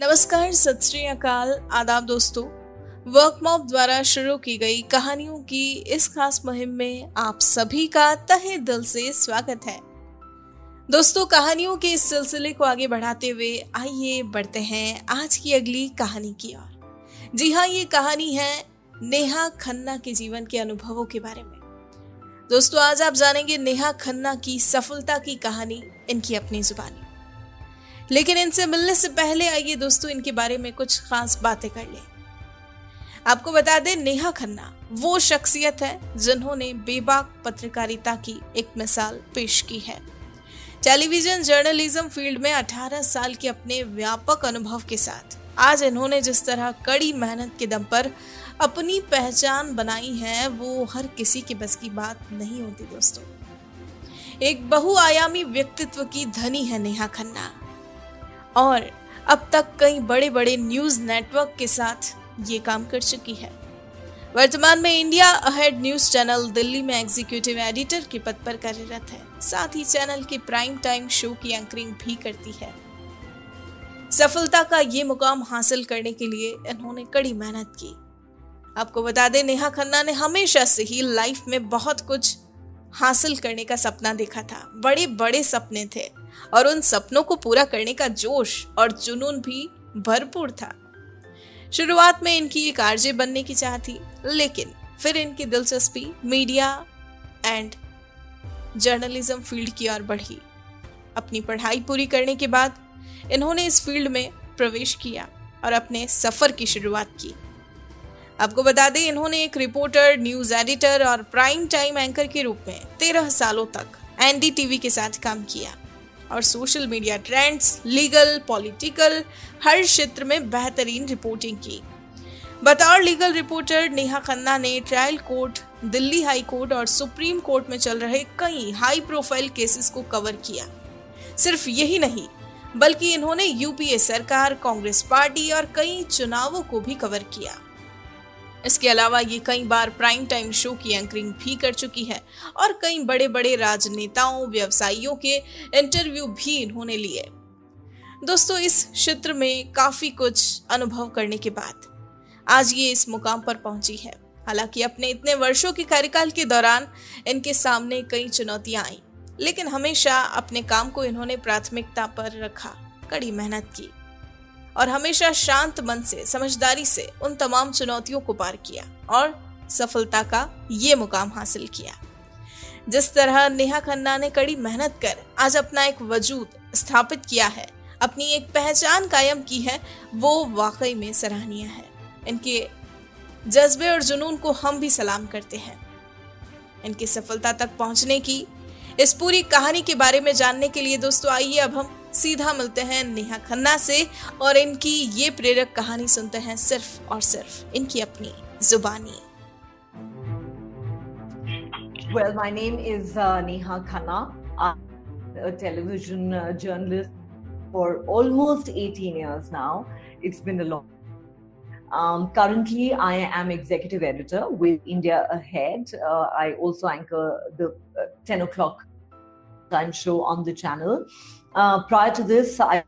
नमस्कार, सत अकाल। आदाब दोस्तों वर्क मॉप द्वारा शुरू की गई कहानियों की इस खास मुहिम में आप सभी का तहे दिल से स्वागत है। दोस्तों, कहानियों के इस सिलसिले को आगे बढ़ाते हुए आइए बढ़ते हैं आज की अगली कहानी की ओर। जी हाँ ये कहानी है नेहा खन्ना के जीवन के अनुभवों के बारे में। दोस्तों, आज आप जानेंगे नेहा खन्ना की सफलता की कहानी, इनकी अपनी जुबानी। लेकिन इनसे मिलने से पहले आइए दोस्तों, इनके बारे में कुछ खास बातें कर लें। आपको बता दें, नेहा खन्ना, वो शख्सियत है जिन्होंने बेबाक पत्रकारिता की एक मिसाल पेश की है। टेलीविज़न जर्नलिज्म फ़ील्ड में 18 साल के अपने व्यापक अनुभव के साथ आज इन्होंने जिस तरह कड़ी मेहनत के दम पर अपनी पहचान बनाई है, वो हर किसी के बस की बात नहीं होती दोस्तों। एक बहुआयामी व्यक्तित्व की धनी है नेहा खन्ना। और अब तक कई बड़े बड़े न्यूज़ नेटवर्क के साथ ये काम कर चुकी है। वर्तमान में India ahead news channel Delhi में एग्जीक्यूटिव एडिटर के पद पर कार्यरत है। साथ ही चैनल के प्राइम टाइम शो की एंकरिंग भी करती है। सफलता का ये मुकाम हासिल करने के लिए इन्होंने कड़ी मेहनत की। आपको बता दें, नेहा खन्ना ने हमेशा से ही लाइफ में बहुत कुछ हासिल करने का सपना देखा था। बड़े बड़े सपने थे। और उन सपनों को पूरा करने का जोश और जुनून भी भरपूर था। शुरुआत में इनकी एक आरजे बनने की चाह थी, लेकिन फिर इनकी दिलचस्पी मीडिया एंड जर्नलिज्म फ़ील्ड की ओर बढ़ी। अपनी पढ़ाई पूरी करने के बाद इन्होंने इस फ़ील्ड में प्रवेश किया और अपने सफ़र की शुरुआत की। आपको बता दें, इन्होंने एक रिपोर्टर, न्यूज़ एडिटर और प्राइम टाइम एंकर के रूप में तेरह सालों तक एनडीटीवी के साथ काम किया। और social media trends legal political हर क्षेत्र में बेहतरीन रिपोर्टिंग की। बतौर लीगल रिपोर्टर नेहा खन्ना ने trial court Delhi high court और सुप्रीम कोर्ट में चल रहे कई हाई प्रोफ़ाइल केसेस को कवर किया। सिर्फ़ यही नहीं, बल्कि इन्होंने यूपीए सरकार, कांग्रेस पार्टी और कई चुनावों को भी कवर किया। इसके अलावा ये कई बार प्राइम टाइम शो की एंकरिंग भी कर चुकी है और कई बड़े बड़े राजनेताओं, व्यवसायियों के इंटरव्यू भी इन्होंने लिए। दोस्तों, इस क्षेत्र में काफ़ी कुछ अनुभव करने के बाद आज ये इस मुकाम पर पहुँची है। हालाँकि अपने इतने वर्षों के कार्यकाल के दौरान इनके सामने कई चुनौतियाँ आई, लेकिन हमेशा अपने काम को इन्होंने प्राथमिकता पर रखा, कड़ी मेहनत की। और हमेशा शांत मन से, समझदारी से उन तमाम चुनौतियों को पार किया और सफलता का ये मुकाम हासिल किया। जिस तरह नेहा खन्ना ने कड़ी मेहनत कर आज अपना एक वजूद स्थापित किया है, अपनी एक पहचान कायम की है, वो वाकई में सराहनीय है। इनके जज्बे और जुनून को हम भी सलाम करते हैं। इनकी सफलता तक पहुँचने की, इस पूरी कहानी के बारे में जानने के लिए दोस्तों आइए अब हम सीधा मिलते हैं नेहा खन्ना से और इनकी ये प्रेरक कहानी सुनते हैं सिर्फ़ और सिर्फ़ इनकी अपनी जुबानी Well, my name is uh, Neha Khanna. I'm a television uh, journalist for almost 18 years now. It's been a long. Um, currently, I am executive editor with India Ahead. Uh, I also anchor the uh, 10 o'clock time show on the channel. Uh, prior to this, I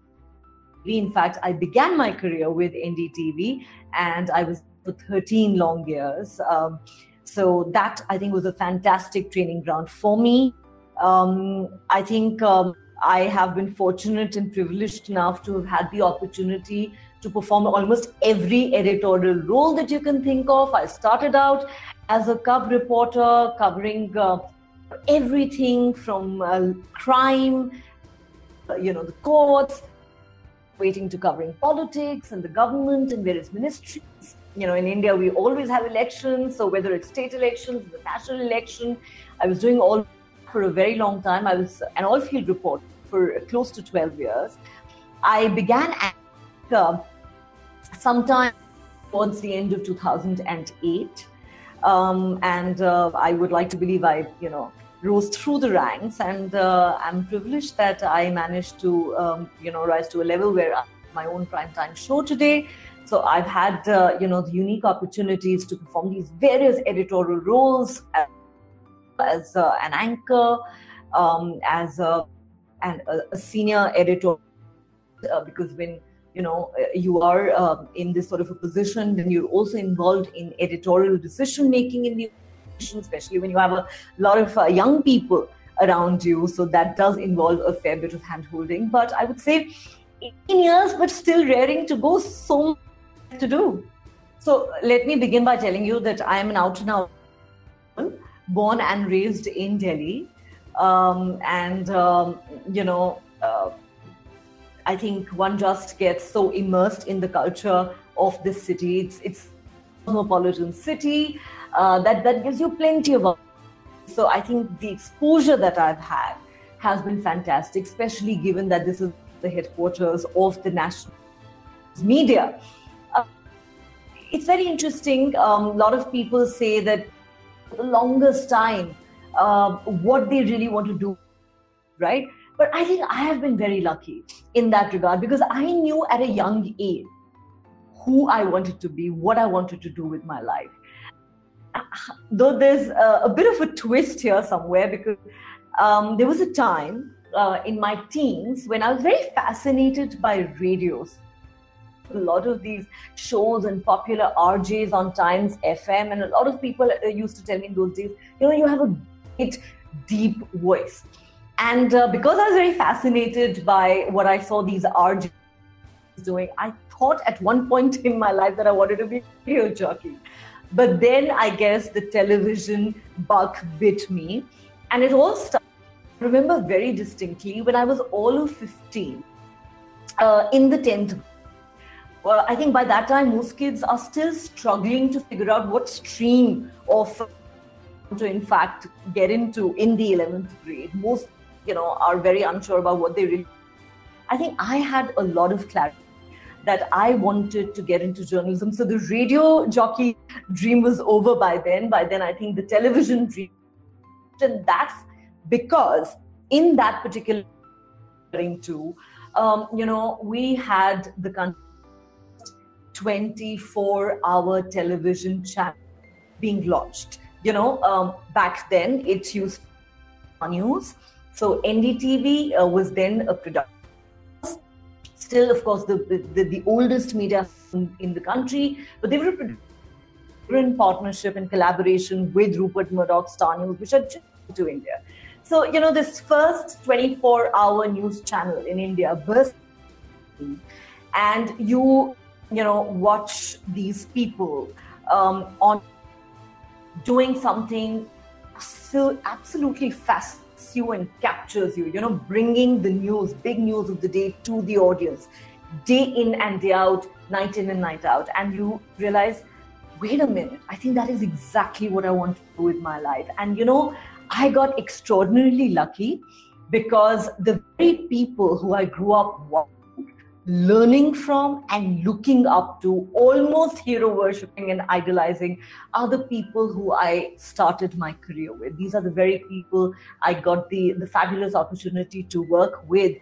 in fact I began my career with NDTV, and I was for 13 long years. Um, so that I think was a fantastic training ground for me. Um, I think um, I have been fortunate and privileged enough to have had the opportunity to perform almost every editorial role that you can think of. I started out as a cub reporter covering uh, everything from uh, crime you know, the courts, waiting to covering politics and the government and various ministries. You know, in India, we always have elections. So whether it's state elections, the national election, I was doing all for a very long time. I was an all-field reporter for close to 12 years. I began uh, sometime towards the end of 2008. Um, and uh, I would like to believe I, you know, rose through the ranks, and uh, I'm privileged that I managed to, um, you know, rise to a level where I my own primetime show today. So I've had, uh, you know, the unique opportunities to perform these various editorial roles as, as uh, an anchor, um, as a, and a, senior editor, uh, because when you know uh, you are uh, in this sort of a position then you're also involved in editorial decision making in the especially when you have a lot of uh, young people around you. So that does involve a fair bit of hand holding but i would say 18 years but still raring to go so much to do. So let me begin by telling you that i am an out and out born and raised in delhi. Um, and um, you know uh, I think one just gets so immersed in the culture of this city. It's it's cosmopolitan city uh, that that gives you plenty of. So I think the exposure that I've had has been fantastic, especially given that this is the headquarters of the national media. Uh, it's very interesting. A um, lot of people say that the longest time, uh, what they really want to do, right? But I think I have been very lucky in that regard because I knew at a young age who I wanted to be, what I wanted to do with my life. Though there's a, a bit of a twist here somewhere because um, there was a time uh, in my teens when I was very fascinated by radios. A lot of these shows and popular RJs on Times FM, and a lot of people uh, used to tell me in those days, you know, you have a great, deep voice. And uh, because I was very fascinated by what I saw these RJs doing, I thought at one point in my life that I wanted to be a radio jockey. But then I guess the television bug bit me. And it all started, I remember very distinctly, when I was all of 15 uh, in the 10th well, I think by that time, most kids are still struggling to figure out what stream of to in fact get into in the 11th grade. Most you know are very unsure about what they really i think i had a lot of clarity that i wanted to get into journalism. So the radio jockey dream was over by then. By then i think the television dream and that's because in that particular too um, you know we had the 24 hour television channel being launched. You know um, back then it used news. So NDTV uh, was then a production. Still, of course, the, the, the oldest media in, in, the country, but they were in partnership and collaboration with Rupert Murdoch Star News, which are just to India. So, you know, this first 24 hour news channel in India burst and you, you know, watch these people um, on doing something so absolutely fascinating you and captures you, you know, bringing the news, big news of the day to the audience, day in and day out, night in and night out. And you realize, wait a minute, I think that is exactly what I want to do with my life. And, you know, I got extraordinarily lucky because the very people who I grew up watching learning from and looking up to, almost hero worshipping and idolizing, are the people who I started my career with. These are the very people I got the, the fabulous opportunity to work with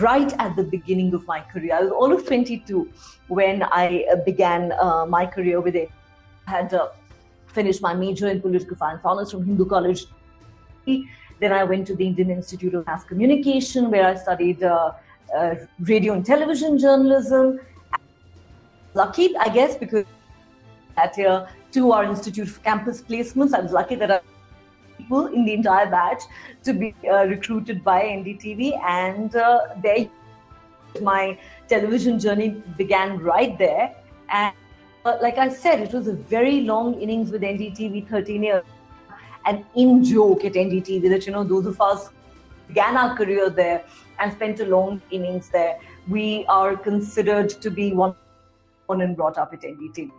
right at the beginning of my career. I was all of 22 when I uh, began uh, my career with it. I had uh, finished my major in political science honors from Hindu College. Then I went to the Indian Institute of Mass Communication, where I studied uh, uh, radio and television journalism. Lucky, I guess, because at year to our Institute of Campus Placements, I was lucky that I people in the entire batch to be uh, recruited by NDTV, and uh, there my television journey began right there. And uh, like I said, it was a very long innings with NDTV, 13 years, an in joke at NDTV that you know those of us began our career there and spent a long innings there. We are considered to be one born and brought up at NDT.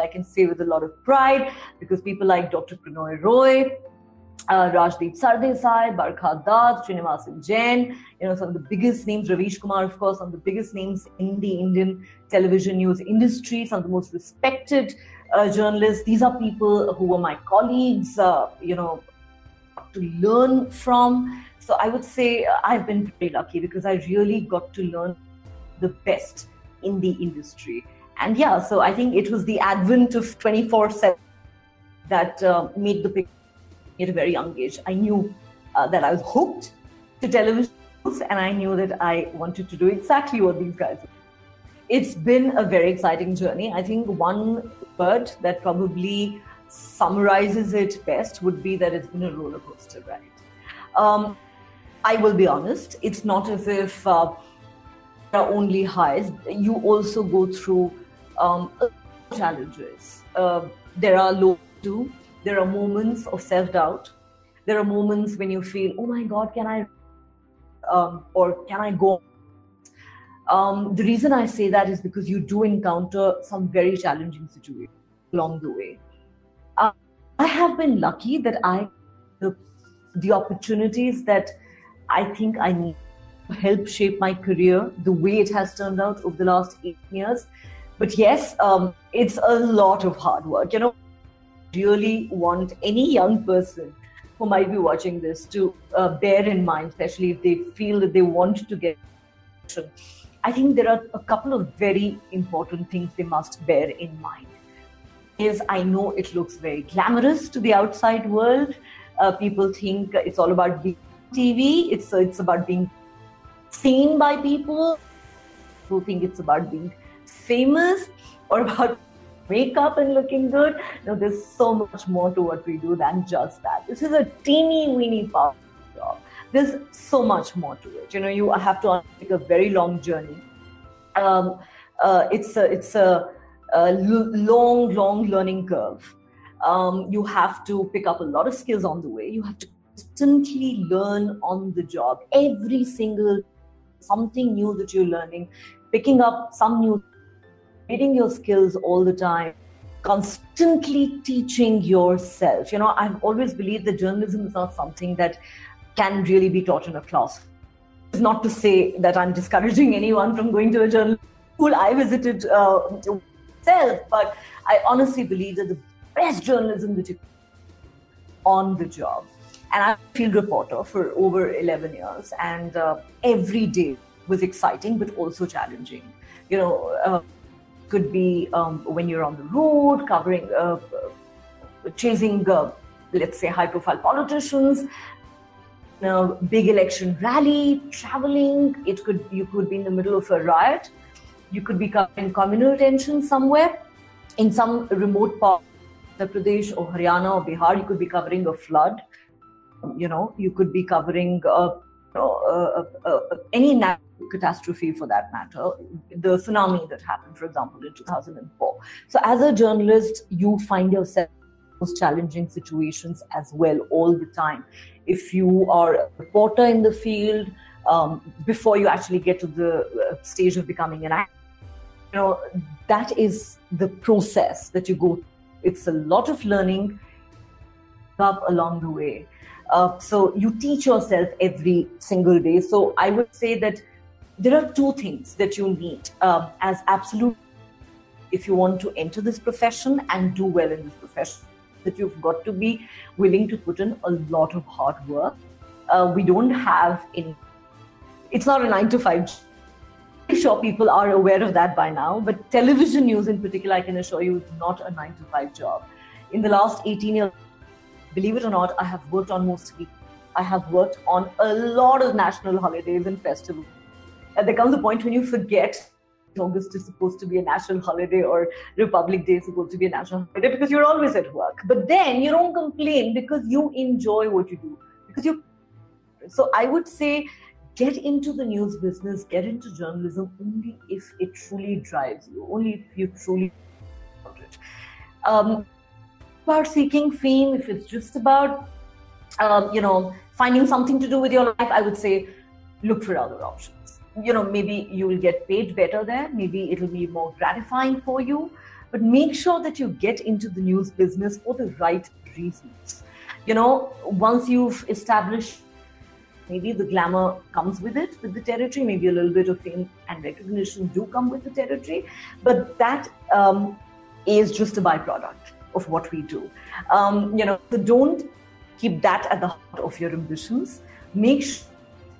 I can say with a lot of pride because people like Dr. Prannoy Roy, uh, Rajdeep Sardesai, Barkha Dutt, Sreenivasan Jain, you know, some of the biggest names, Ravish Kumar, of course, some of the biggest names in the Indian television news industry, some of the most respected uh, journalists. These are people who were my colleagues, uh, you know, to learn from. So I would say uh, I've been very lucky because I really got to learn the best in the industry. And yeah, so I think it was the advent of 24 7 that uh, made the picture at a very young age. I knew uh, that I was hooked to television and I knew that I wanted to do exactly what these guys did. it's been a very exciting journey. I think one word that probably summarizes it best would be that it's been a roller coaster ride. Um, I will be honest, it's not as if uh, there are only highs. You also go through um, challenges. Uh, there are lows too. There are moments of self doubt. There are moments when you feel, oh my God, can I, um, or can I go um, the reason I say that is because you do encounter some very challenging situations along the way. I have been lucky that I the, the opportunities that I think I need to help shape my career the way it has turned out over the last eight years. But yes, um, it's a lot of hard work. You know, really want any young person who might be watching this to uh, bear in mind, especially if they feel that they want to get I think there are a couple of very important things they must bear in mind. Is I know it looks very glamorous to the outside world. Uh, people think it's all about being TV. It's it's about being seen by people. Who think it's about being famous or about makeup and looking good. No, there's so much more to what we do than just that. This is a teeny weeny part job there's so much more to it. You know, you have to take a very long journey. Um, uh, it's a, it's a, a long, long learning curve. Um, you have to pick up a lot of skills on the way. You have to constantly learn on the job. Every single something new that you're learning, picking up some new, reading your skills all the time, constantly teaching yourself. You know, I've always believed that journalism is not something that can really be taught in a class. It's not to say that I'm discouraging anyone from going to a journal school. I visited uh, myself, but I honestly believe that the best journalism that you on the job. And I'm a field reporter for over 11 years, and uh, every day was exciting but also challenging. You know, uh, could be um, when you're on the road covering, uh, chasing, uh, let's say, high profile politicians, a big election rally, traveling. It could you could be in the middle of a riot. You could be in communal tension somewhere, in some remote part of Pradesh or Haryana or Bihar. You could be covering a flood. You know, you could be covering uh, uh, uh, any natural catastrophe for that matter, the tsunami that happened, for example, in 2004. So, as a journalist, you find yourself most challenging situations as well all the time if you are a reporter in the field um, before you actually get to the uh, stage of becoming an actor. You know, that is the process that you go. through. It's a lot of learning up along the way. Uh, so you teach yourself every single day. So I would say that there are two things that you need um, as absolute if you want to enter this profession and do well in this profession that you've got to be willing to put in a lot of hard work. Uh, we don't have in. It's not a nine to five. I'm sure people are aware of that by now, but television news in particular, I can assure you, is not a nine to five job. In the last 18 years, believe it or not, I have worked on most I have worked on a lot of national holidays and festivals. And there comes a point when you forget August is supposed to be a national holiday or Republic Day is supposed to be a national holiday because you're always at work. But then you don't complain because you enjoy what you do. Because you so I would say get into the news business, get into journalism only if it truly drives you, only if you truly about it. Um, about seeking fame, if it's just about um, you know finding something to do with your life, I would say look for other options you know maybe you will get paid better there maybe it'll be more gratifying for you but make sure that you get into the news business for the right reasons you know once you've established maybe the glamour comes with it with the territory. Maybe a little bit of fame and recognition do come with the territory. But that um, is just a byproduct of what we do. Um, you know so don't keep that at the heart of your ambitions. Make sure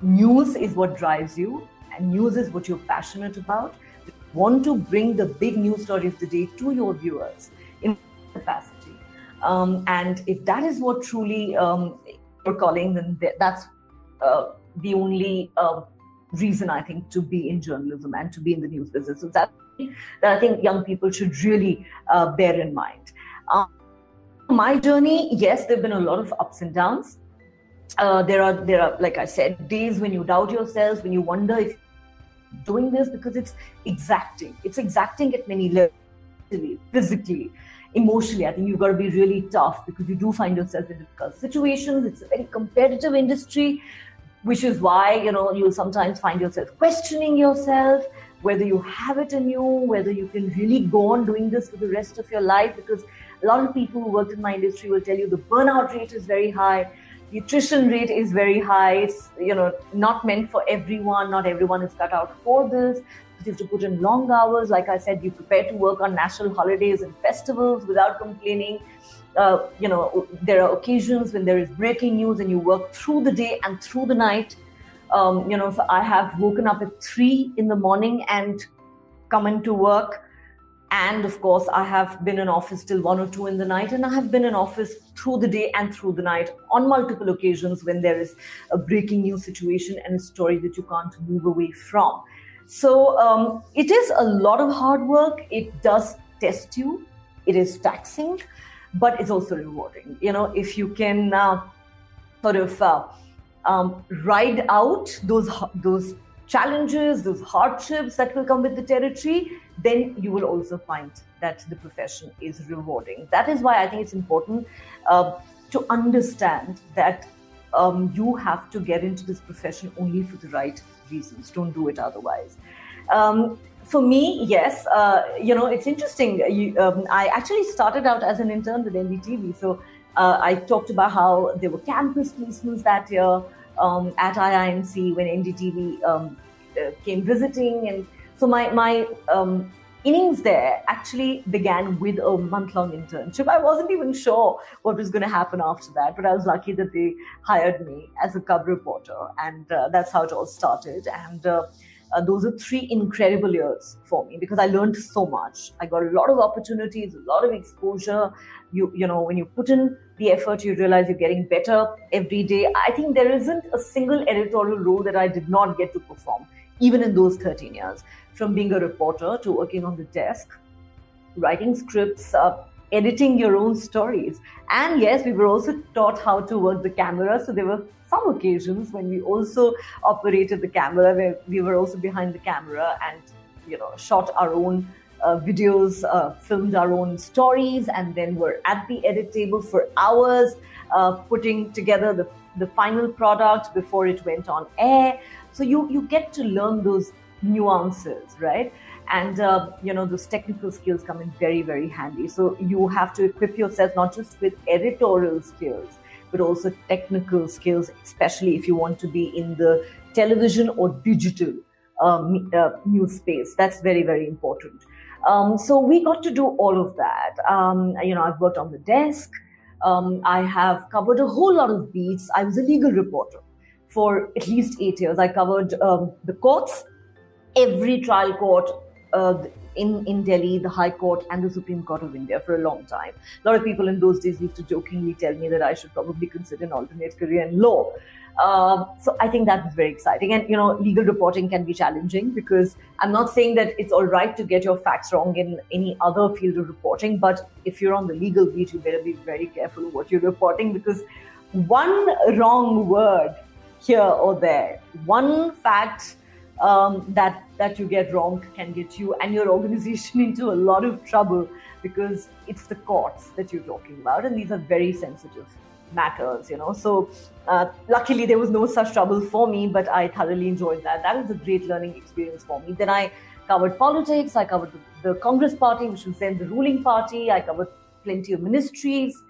news is what drives you and news is what you're passionate about, want to bring the big news story of the day to your viewers in capacity. Um, and if that is what truly um, you're calling, then that's the only uh, reason I think to be in journalism and to be in the news business. So that that I think young people should really uh, bear in mind. Um, my journey, yes, there've been a lot of ups and downs. Uh, there are there are like I said, days when you doubt yourself, when you wonder if doing this because it's exacting. It's exacting at many levels, physically, emotionally. I think you've got to be really tough because you do find yourself in difficult situations. It's a very competitive industry, which is why you know you'll sometimes find yourself questioning yourself whether you have it in you, whether you can really go on doing this for the rest of your life. Because a lot of people who work in my industry will tell you the burnout rate is very high, the attrition rate is very high. It's you know not meant for everyone. Not everyone is cut out for this. You have to put in long hours. Like I said, you prepare to work on national holidays and festivals without complaining. Uh, you know, there are occasions when there is breaking news and you work through the day and through the night um, you know, so I have woken up at three in the morning and come into work. And of course, I have been in office till one or two in the night, and I have been in office through the day and through the night on multiple occasions when there is a breaking news situation and a story that you can't move away from. So um, it is a lot of hard work. It does test you. It is taxing, but it's also rewarding. You know, if you can uh, sort of uh, um, ride out those those challenges, those hardships that will come with the territory, then you will also find that the profession is rewarding. That is why I think it's important uh, to understand that um, you have to get into this profession only for the right reasons. Don't do it otherwise. Um, for me, yes, uh, you know, it's interesting. You, um, I actually started out as an intern with NDTV. So uh, I talked about how there were campus placements that year um, at IIMC when NDTV um, uh, came visiting. And so my, my um, innings there actually began with a month long internship. I wasn't even sure what was going to happen after that, but I was lucky that they hired me as a cub reporter. And uh, that's how it all started. And uh, those are three incredible years for me because I learned so much. I got a lot of opportunities, a lot of exposure. You, you know, when you put in the effort, you realize you're getting better every day. I think there isn't a single editorial role that I did not get to perform, even in those 13 years, from being a reporter to working on the desk, writing scripts, uh, editing your own stories. And yes, we were also taught how to work the camera. So there were some occasions when we also operated the camera, where we were also behind the camera and you know shot our own uh, videos, uh, filmed our own stories, and then were at the edit table for hours, uh, putting together the the final product before it went on air. So you you get to learn those nuances, right? And uh, you know those technical skills come in very very handy. So you have to equip yourself not just with editorial skills, but also technical skills, especially if you want to be in the television or digital um, uh, news space. That's very, very important. Um, so we got to do all of that. Um, you know, I've worked on the desk. Um, I have covered a whole lot of beats. I was a legal reporter for at least eight years. I covered um, the courts, every trial court, uh, in, in Delhi, the High Court and the Supreme Court of India for a long time. A lot of people in those days used to jokingly tell me that I should probably consider an alternate career in law. Um, so I think that was very exciting. And, you know, legal reporting can be challenging because I'm not saying that it's all right to get your facts wrong in any other field of reporting, but if you're on the legal beat, you better be very careful what you're reporting because one wrong word here or there, one fact um, that that you get wrong can get you and your organization into a lot of trouble because it's the courts that you're talking about, and these are very sensitive matters, you know. So uh, luckily there was no such trouble for me, but I thoroughly enjoyed that. That was a great learning experience for me. Then I covered politics. I covered the, the Congress party, which was then the ruling party. I covered plenty of ministries.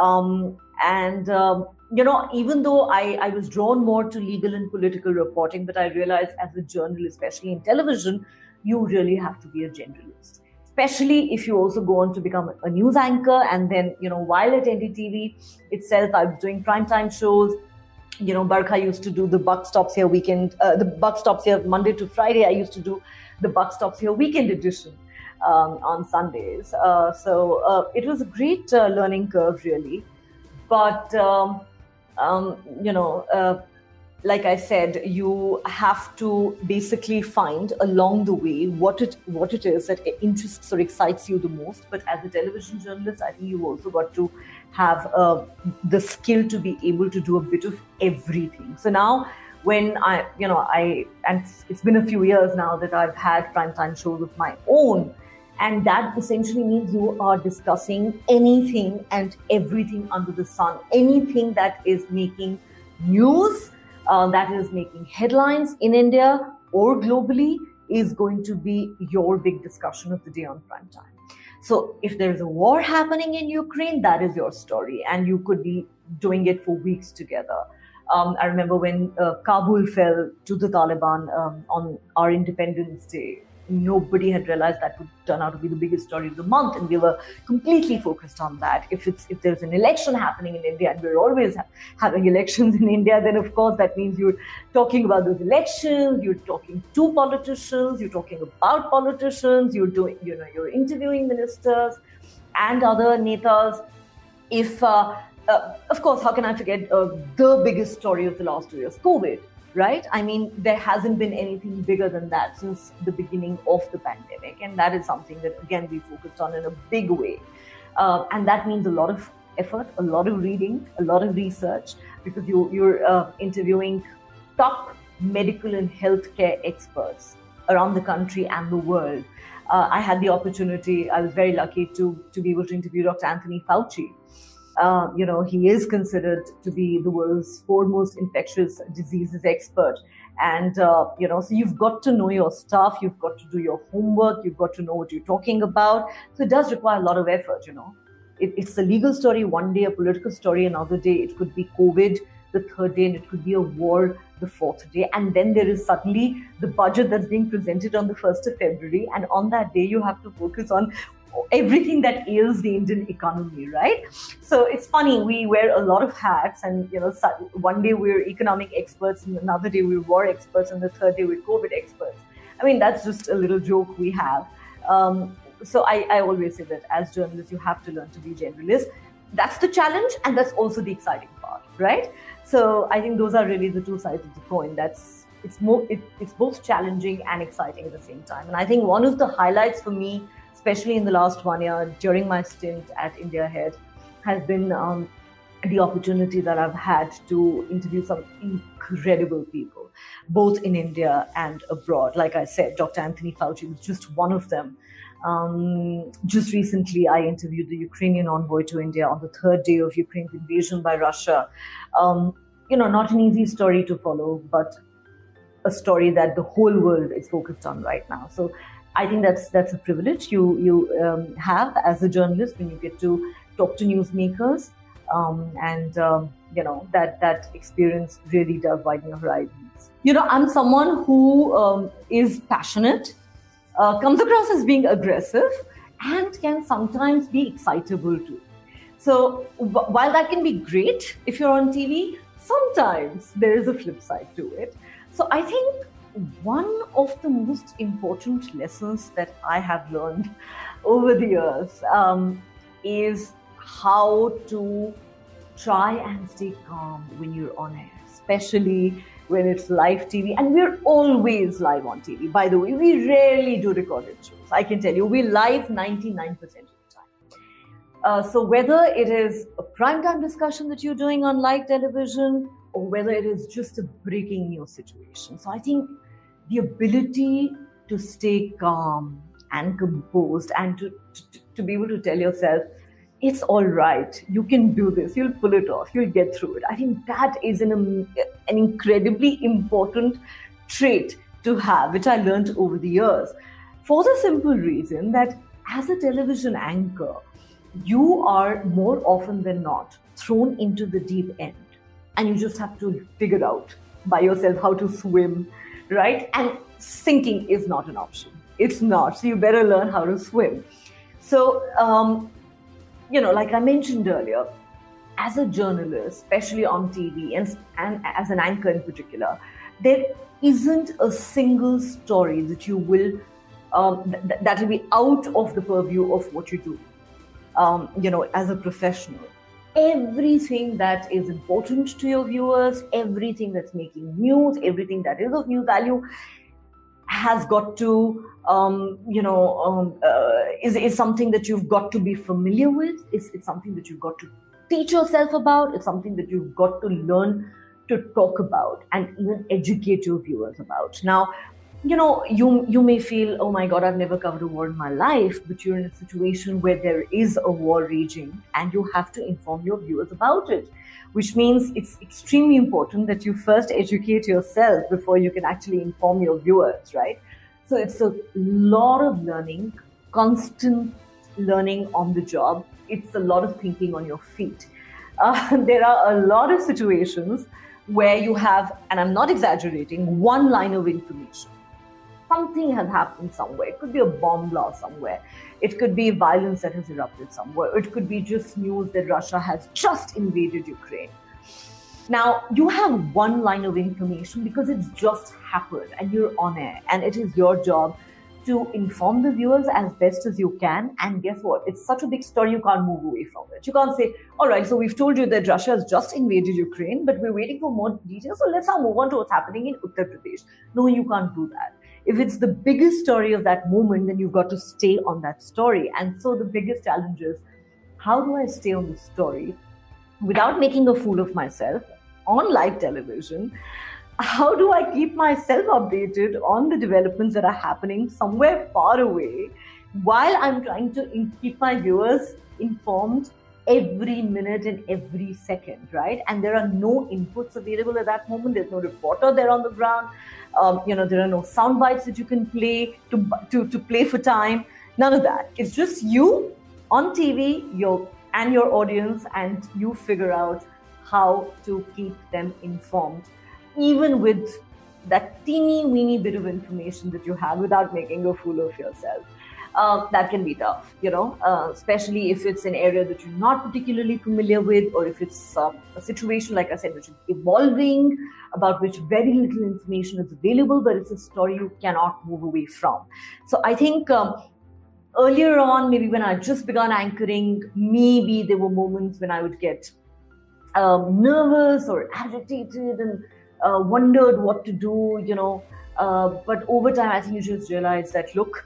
Um, and um, you know, even though I, I was drawn more to legal and political reporting, but I realized as a journalist, especially in television, you really have to be a generalist. Especially if you also go on to become a news anchor. And then, you know, while at NDTV itself, I was doing primetime shows. You know, Barkha used to do the Buck Stops Here weekend, uh, the Buck Stops Here Monday to Friday. I used to do the Buck Stops Here weekend edition um, on Sundays. Uh, so uh, it was a great uh, learning curve, really. But um, um, you know, uh, like I said, you have to basically find along the way what it what it is that interests or excites you the most. But as a television journalist, I think you also got to have uh, the skill to be able to do a bit of everything. So now, when I, you know, I and it's been a few years now that I've had primetime shows of my own, and that essentially means you are discussing anything and everything under the sun, anything that is making news uh, that is making headlines in India or globally is going to be your big discussion of the day on prime time. So if there's a war happening in Ukraine, that is your story, and you could be doing it for weeks together. Um, I remember when uh, Kabul fell to the Taliban um, on our Independence Day nobody had realized that would turn out to be the biggest story of the month and we were completely focused on that. If it's if there's an election happening in india and we're always ha- having elections in india then of course that means you're talking about those elections you're talking to politicians you're talking about politicians you're doing you know you're interviewing ministers and other netas. If uh, uh, of course how can i forget uh, the biggest story of the last two years? Covid right? I mean, there hasn't been anything bigger than that since the beginning of the pandemic. And that is something that, again, we focused on in a big way. Uh, and that means a lot of effort, a lot of reading, a lot of research, because you, you're uh, interviewing top medical and healthcare experts around the country and the world. Uh, I had the opportunity, I was very lucky to, to be able to interview Dr. Anthony Fauci, uh, you know, he is considered to be the world's foremost infectious diseases expert. And, uh, you know, so you've got to know your stuff, you've got to do your homework, you've got to know what you're talking about. So it does require a lot of effort, you know. It, it's a legal story one day, a political story another day. It could be COVID the third day, and it could be a war the fourth day. And then there is suddenly the budget that's being presented on the 1st of February. And on that day, you have to focus on everything that ails the Indian economy, right? So it's funny, we wear a lot of hats, and you know, one day we're economic experts, and another day we're war experts, and the third day we're COVID experts. I mean, that's just a little joke we have. Um, so I, I always say that as journalists, you have to learn to be generalist. That's the challenge, and that's also the exciting part, right? So I think those are really the two sides of the coin. That's it's more it, it's both challenging and exciting at the same time. And I think one of the highlights for me especially in the last one year during my stint at India Ahead, has been um, the opportunity that I've had to interview some incredible people, both in India and abroad. Like I said, Dr. Anthony Fauci was just one of them. Um, just recently, I interviewed the Ukrainian envoy to India on the third day of Ukraine's invasion by Russia. Um, you know, not an easy story to follow, but a story that the whole world is focused on right now. So I think that's that's a privilege you you um, have as a journalist when you get to talk to newsmakers, um, and um, you know that that experience really does widen your horizons. You know, I'm someone who um, is passionate, uh, comes across as being aggressive, and can sometimes be excitable too. So w- while that can be great if you're on TV, sometimes there is a flip side to it. So I think one of the most important lessons that I have learned over the years um, is how to try and stay calm when you're on air, especially when it's live TV. And we're always live on TV. By the way, we rarely do recorded shows. I can tell you, we live 99% of the time. Uh, so whether it is a primetime discussion that you're doing on live television or whether it is just a breaking news situation. So I think the ability to stay calm and composed and to, to, to be able to tell yourself, it's all right, you can do this, you'll pull it off, you'll get through it. I think that is an, an incredibly important trait to have, which I learned over the years. For the simple reason that as a television anchor, you are more often than not thrown into the deep end and you just have to figure out by yourself how to swim right? And sinking is not an option. It's not. So you better learn how to swim. So, um, you know, like I mentioned earlier, as a journalist, especially on TV and, and as an anchor in particular, there isn't a single story that you will um, th- that will be out of the purview of what you do. Um, you know, as a professional, everything that is important to your viewers, everything that's making news, everything that is of new value has got to, um, you know, um, uh, is, is something that you've got to be familiar with. It's, it's something that you've got to teach yourself about. It's something that you've got to learn to talk about and even educate your viewers about. Now, you know you you may feel oh my god i've never covered a war in my life but you're in a situation where there is a war raging and you have to inform your viewers about it which means it's extremely important that you first educate yourself before you can actually inform your viewers right? So it's a lot of learning constant learning on the job. It's a lot of thinking on your feet. Uh, there are a lot of situations where you have and i'm not exaggerating one line of information something has happened somewhere. It could be a bomb blast somewhere. It could be violence that has erupted somewhere. It could be just news that Russia has just invaded Ukraine. Now, you have one line of information because it's just happened and you're on air, and it is your job to inform the viewers as best as you can. And guess what? It's such a big story, you can't move away from it. You can't say, all right, so we've told you that Russia has just invaded Ukraine, but we're waiting for more details. So let's now move on to what's happening in Uttar Pradesh. No, you can't do that if it's the biggest story of that moment, then you've got to stay on that story. And so the biggest challenge is how do I stay on the story without making a fool of myself on live television? How do I keep myself updated on the developments that are happening somewhere far away while I'm trying to keep my viewers informed every minute and every second, right? And there are no inputs available at that moment. There's no reporter there on the ground. Um, you know, there are no sound bites that you can play to, to, to play for time. None of that. It's just you on TV, your and your audience, and you figure out how to keep them informed, even with that teeny weeny bit of information that you have without making a fool of yourself uh, that can be tough, you know, uh, especially if it's an area that you're not particularly familiar with, or if it's uh, a situation, like I said, which is evolving, about which very little information is available, but it's a story you cannot move away from. So I think. Um, earlier on, maybe when I just began anchoring, maybe there were moments when I would get um, nervous or agitated and uh, wondered what to do, you know. Uh, but over time, I think you just realize that look,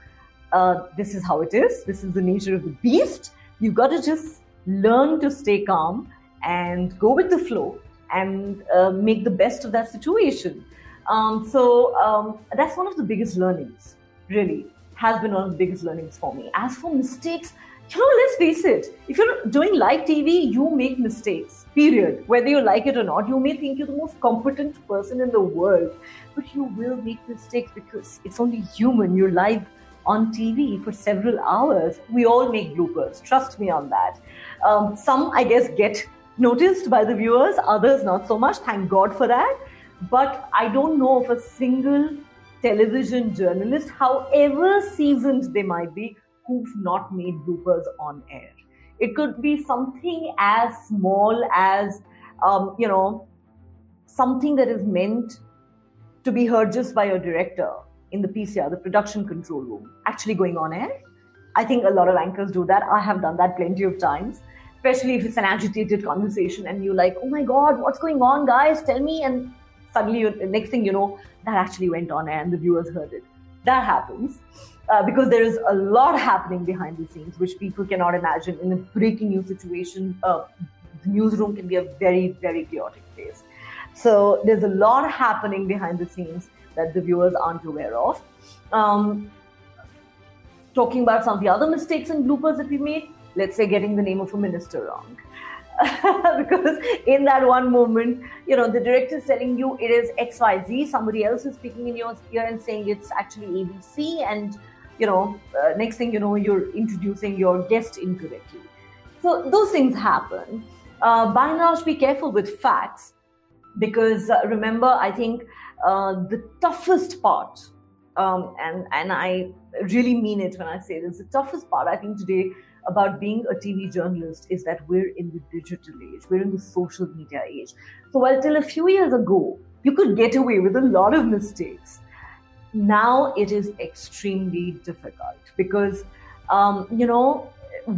uh, this is how it is. This is the nature of the beast. You've got to just learn to stay calm and go with the flow and uh, make the best of that situation. Um, so um, that's one of the biggest learnings, really, has been one of the biggest learnings for me. As for mistakes, you know, let's face it, if you're doing live TV, you make mistakes, period. Whether you like it or not, you may think you're the most competent person in the world, but you will make mistakes because it's only human. You're live on TV for several hours. We all make bloopers. Trust me on that. Um, some, I guess, get noticed by the viewers, others not so much. Thank God for that. But I don't know of a single television journalist, however seasoned they might be, who've not made bloopers on air. It could be something as small as, um, you know, something that is meant to be heard just by your director in the PCR, the production control room, actually going on air. I think a lot of anchors do that. I have done that plenty of times, especially if it's an agitated conversation and you're like, oh my God, what's going on, guys? Tell me. And suddenly, the next thing you know, that actually went on air and the viewers heard it. That happens. Uh, because there is a lot happening behind the scenes, which people cannot imagine. In a breaking news situation, uh, the newsroom can be a very, very chaotic place. So there's a lot happening behind the scenes that the viewers aren't aware of. Um, talking about some of the other mistakes and bloopers that we made, let's say getting the name of a minister wrong. because in that one moment, you know, the director is telling you it is XYZ, somebody else is speaking in your ear and saying it's actually ABC, and you know, uh, next thing you know, you're introducing your guest incorrectly. So those things happen. Uh, by and large, be careful with facts because uh, remember, I think uh, the toughest part, um, and and I really mean it when I say this, the toughest part I think today about being a TV journalist is that we're in the digital age, we're in the social media age. So while till a few years ago you could get away with a lot of mistakes, now it is extremely difficult because um, you know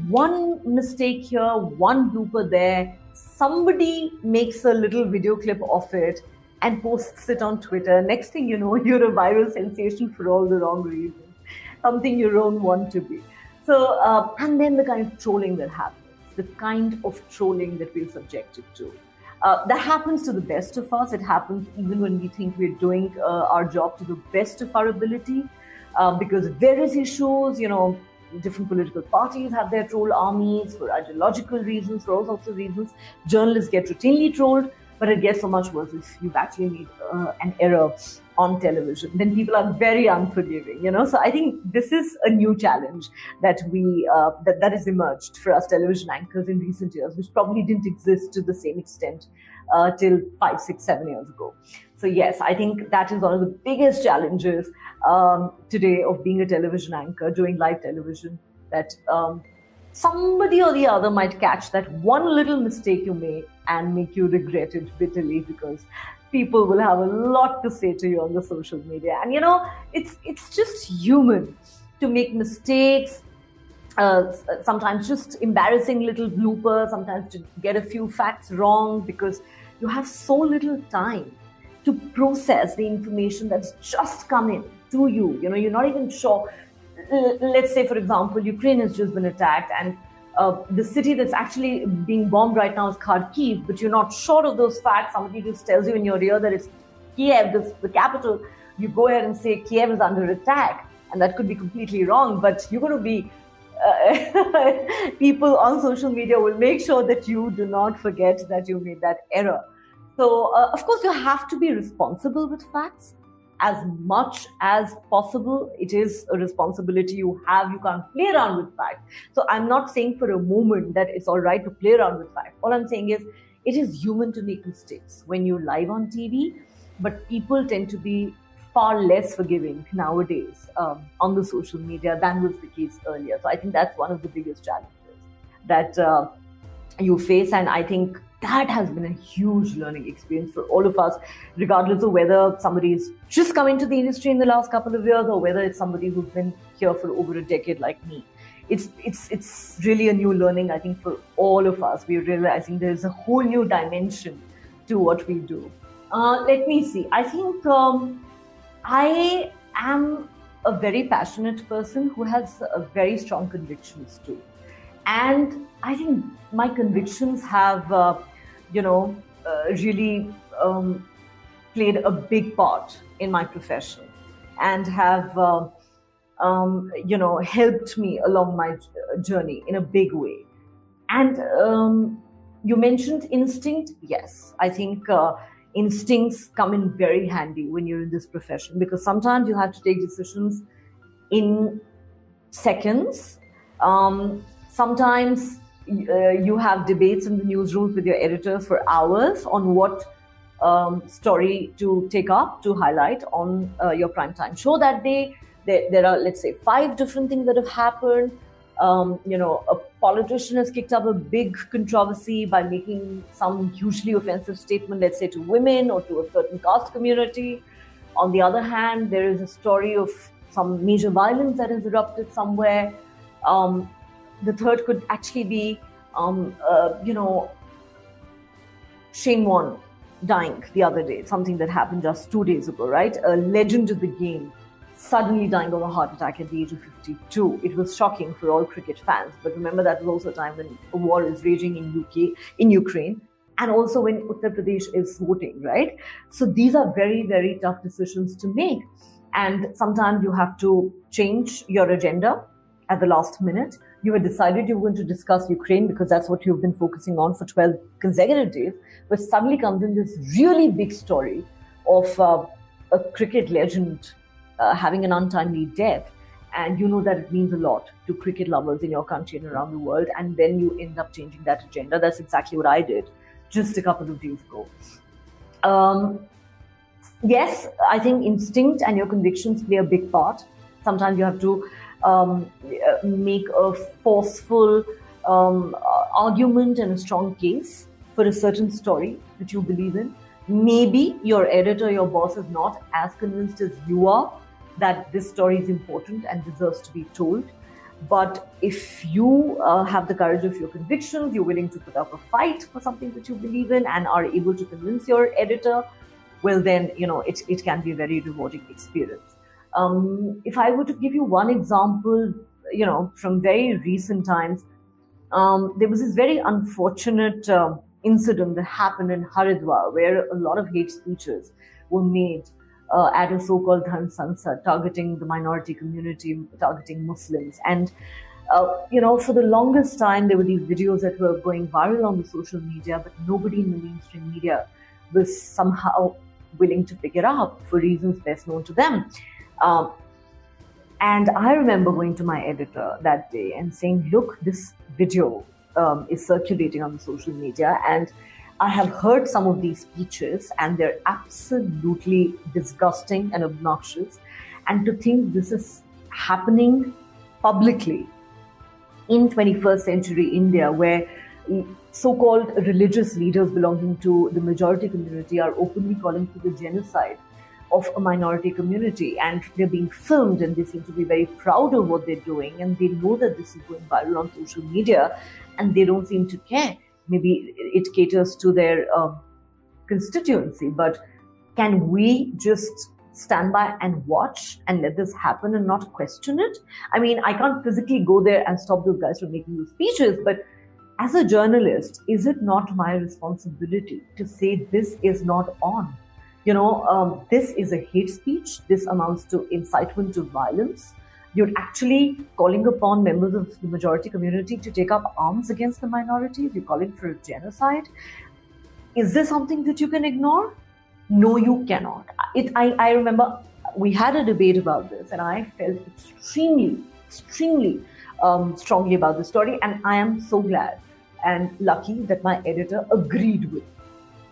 one mistake here, one blooper there somebody makes a little video clip of it and posts it on Twitter. Next thing you know, you're a viral sensation for all the wrong reasons, something you don't want to be. So, uh, and then the kind of trolling that happens, the kind of trolling that we're subjected to. Uh, that happens to the best of us. It happens even when we think we're doing uh, our job to the best of our ability. Uh, because various issues, you know, different political parties have their troll armies for ideological reasons, for all sorts of reasons. Journalists get routinely trolled, but it gets so much worse if you've actually made uh, an error on television. Then people are very unforgiving, you know. So I think this is a new challenge that we uh, that that has emerged for us television anchors in recent years, which probably didn't exist to the same extent uh, till five, six, seven years ago. So yes, I think that is one of the biggest challenges um, today of being a television anchor, doing live television. That um, somebody or the other might catch that one little mistake you made and make you regret it bitterly because people will have a lot to say to you on the social media. And you know, it's it's just human to make mistakes. Uh, sometimes just embarrassing little bloopers, sometimes to get a few facts wrong because you have so little time to process the information that's just come in to you. You know, you're not even sure. Let's say, for example, Ukraine has just been attacked, and uh, the city that's actually being bombed right now is Kharkiv, but you're not sure of those facts. Somebody just tells you in your ear that it's Kiev, this, the capital. You go ahead and say Kiev is under attack, and that could be completely wrong. But you're going to be uh, people on social media will make sure that you do not forget that you made that error. So, uh, of course, you have to be responsible with facts as much as possible. It is a responsibility you have. You can't play around with facts. So, I'm not saying for a moment that it's all right to play around with facts. All I'm saying is it is human to make mistakes when you're live on TV, but people tend to be far less forgiving nowadays um, on the social media than was the case earlier. So, I think that's one of the biggest challenges that uh, you face. And I think that has been a huge learning experience for all of us, regardless of whether somebody's just come into the industry in the last couple of years or whether it's somebody who's been here for over a decade like me. It's it's it's really a new learning, I think, for all of us. We're realizing there's a whole new dimension to what we do. Uh, let me see. I think um, I am a very passionate person who has very strong convictions too. And I think my convictions have, uh, you know, uh, really um, played a big part in my profession and have, uh, um, you know, helped me along my journey in a big way. And um, you mentioned instinct. Yes, I think uh, instincts come in very handy when you're in this profession because sometimes you have to take decisions in seconds. Um, Sometimes uh, you have debates in the newsrooms with your editors for hours on what um, story to take up to highlight on uh, your primetime show that day. There, there, are, let's say, five different things that have happened. Um, you know, a politician has kicked up a big controversy by making some hugely offensive statement, let's say, to women or to a certain caste community. On the other hand, there is a story of some major violence that has erupted somewhere. Um, the third could actually be, um, uh, you know, Shane Warne dying the other day, something that happened just two days ago, right? A legend of the game suddenly dying of a heart attack at the age of 52. It was shocking for all cricket fans. But remember, that was also a time when a war is raging in UK, in Ukraine, and also when Uttar Pradesh is voting, right? So these are very, very tough decisions to make. And sometimes you have to change your agenda at the last minute you had decided you were going to discuss Ukraine because that's what you've been focusing on for 12 consecutive days, but suddenly comes in this really big story of uh, a cricket legend uh, having an untimely death. And you know that it means a lot to cricket lovers in your country and around the world. And then you end up changing that agenda. That's exactly what I did just a couple of days ago. Um, yes, I think instinct and your convictions play a big part. Sometimes you have to um, make a forceful um, argument and a strong case for a certain story that you believe in. Maybe your editor, your boss is not as convinced as you are that this story is important and deserves to be told. But if you uh, have the courage of your convictions, you're willing to put up a fight for something that you believe in, and are able to convince your editor, well, then you know it, it can be a very rewarding experience. Um, if I were to give you one example, you know, from very recent times, um, there was this very unfortunate uh, incident that happened in Haridwar where a lot of hate speeches were made uh, at a so-called Dharm Sansad, targeting the minority community, targeting Muslims. And, uh, you know, for the longest time, there were these videos that were going viral on the social media, but nobody in the mainstream media was somehow willing to pick it up for reasons best known to them. Um, and I remember going to my editor that day and saying, look, this video um, is circulating on social media and I have heard some of these speeches and they're absolutely disgusting and obnoxious. And to think this is happening publicly in 21st century India, where so called religious leaders belonging to the majority community are openly calling for the genocide of a minority community and they're being filmed and they seem to be very proud of what they're doing and they know that this is going viral on social media and they don't seem to care. Maybe it caters to their uh, constituency but can we just stand by and watch and let this happen and not question it? I mean i can't physically go there and stop those guys from making those speeches but as a journalist is it not my responsibility to say this is not on you know um, this is a hate speech this amounts to incitement to violence you're actually calling upon members of the majority community to take up arms against the minorities. You're calling for a genocide. Is this something that you can ignore? No, you cannot. It, I, I remember we had a debate about this, and I felt extremely, extremely um, strongly about the story. And I am so glad and lucky that my editor agreed with.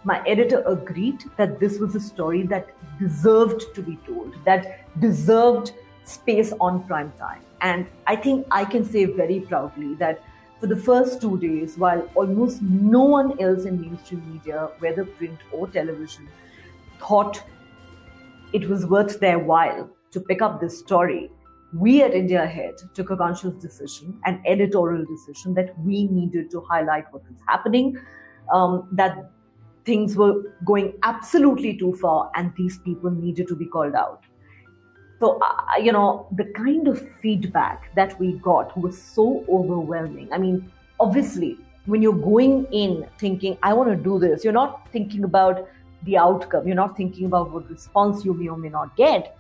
My editor agreed that this was a story that deserved to be told, that deserved space on prime time. And I think I can say very proudly that for the first two days, while almost no one else in mainstream media, whether print or television, thought it was worth their while to pick up this story, we at India Ahead took a conscious decision, an editorial decision that we needed to highlight what was happening, um, that things were going absolutely too far, and these people needed to be called out. So, uh, you know, the kind of feedback that we got was so overwhelming. I mean, obviously, when you're going in thinking, I want to do this, you're not thinking about the outcome. You're not thinking about what response you may or may not get.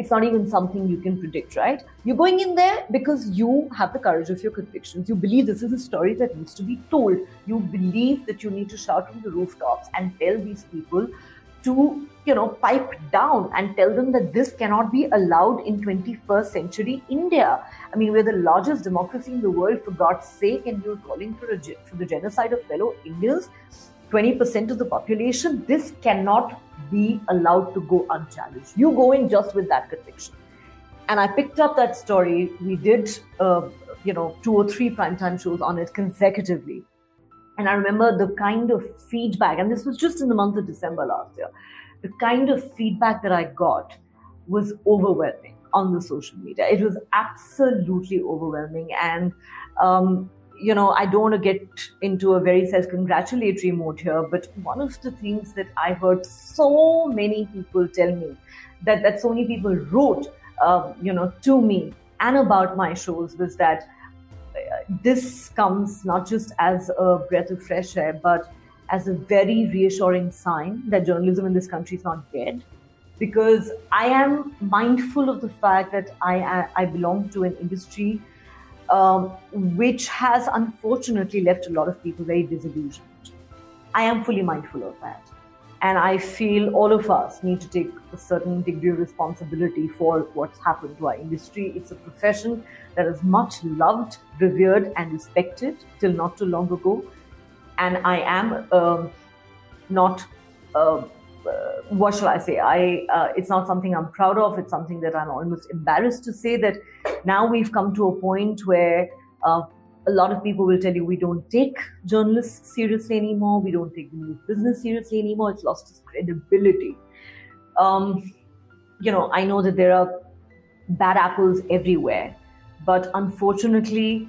It's not even something you can predict, right? You're going in there because you have the courage of your convictions. You believe this is a story that needs to be told. You believe that you need to shout from the rooftops and tell these people to you know pipe down and tell them that this cannot be allowed in 21st century india i mean we're the largest democracy in the world for god's sake and you're calling for, a, for the genocide of fellow indians 20% of the population this cannot be allowed to go unchallenged you go in just with that conviction and i picked up that story we did uh, you know two or three primetime shows on it consecutively and I remember the kind of feedback, and this was just in the month of December last year, the kind of feedback that I got was overwhelming on the social media. It was absolutely overwhelming. And, um, you know, I don't want to get into a very self congratulatory mode here, but one of the things that I heard so many people tell me that, that so many people wrote, uh, you know, to me and about my shows was that this comes not just as a breath of fresh air, but as a very reassuring sign that journalism in this country is not dead. Because I am mindful of the fact that I, I belong to an industry um, which has unfortunately left a lot of people very disillusioned. I am fully mindful of that. And I feel all of us need to take a certain degree of responsibility for what's happened to our industry. It's a profession that is much loved, revered, and respected till not too long ago. And I am um, not, uh, what shall I say? I uh, it's not something I'm proud of. It's something that I'm almost embarrassed to say that now we've come to a point where uh, a lot of people will tell you we don't take journalists seriously anymore. We don't take the news business seriously anymore. It's lost its credibility. Um, you know, I know that there are bad apples everywhere, but unfortunately,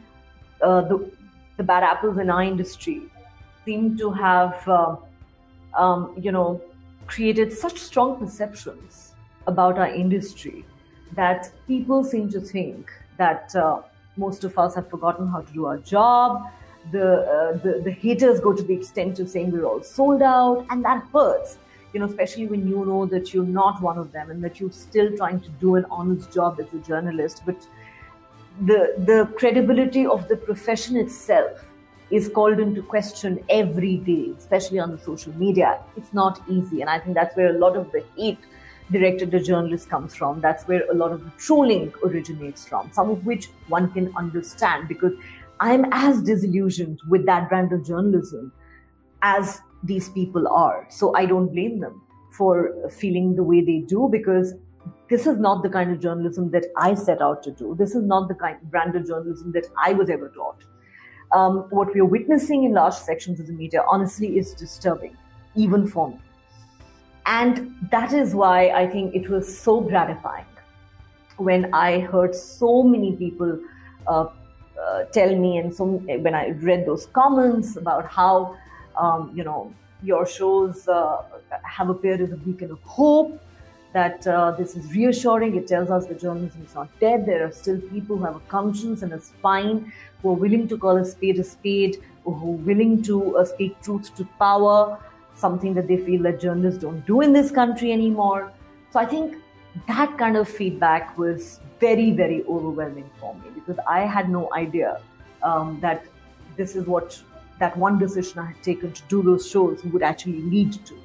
uh, the the bad apples in our industry seem to have, uh, um, you know, created such strong perceptions about our industry that people seem to think that uh, most of us have forgotten how to do our job. The, uh, the the haters go to the extent of saying we're all sold out, and that hurts. You know, especially when you know that you're not one of them and that you're still trying to do an honest job as a journalist, but the the credibility of the profession itself is called into question every day, especially on the social media. It's not easy, and I think that's where a lot of the hate directed at journalists comes from. That's where a lot of the trolling originates from. Some of which one can understand because I'm as disillusioned with that brand of journalism as these people are. So I don't blame them for feeling the way they do because this is not the kind of journalism that I set out to do. This is not the kind of brand of journalism that I was ever taught. Um, what we are witnessing in large sections of the media, honestly, is disturbing, even for me. And that is why I think it was so gratifying when I heard so many people uh, uh, tell me, and so when I read those comments about how, um, you know, your shows uh, have appeared as a beacon of hope that uh, this is reassuring. It tells us that journalism is not dead. There are still people who have a conscience and a spine, who are willing to call a spade a spade, who are willing to uh, speak truth to power, something that they feel that journalists don't do in this country anymore. So I think that kind of feedback was very, very overwhelming for me because I had no idea um, that this is what that one decision I had taken to do those shows would actually lead to.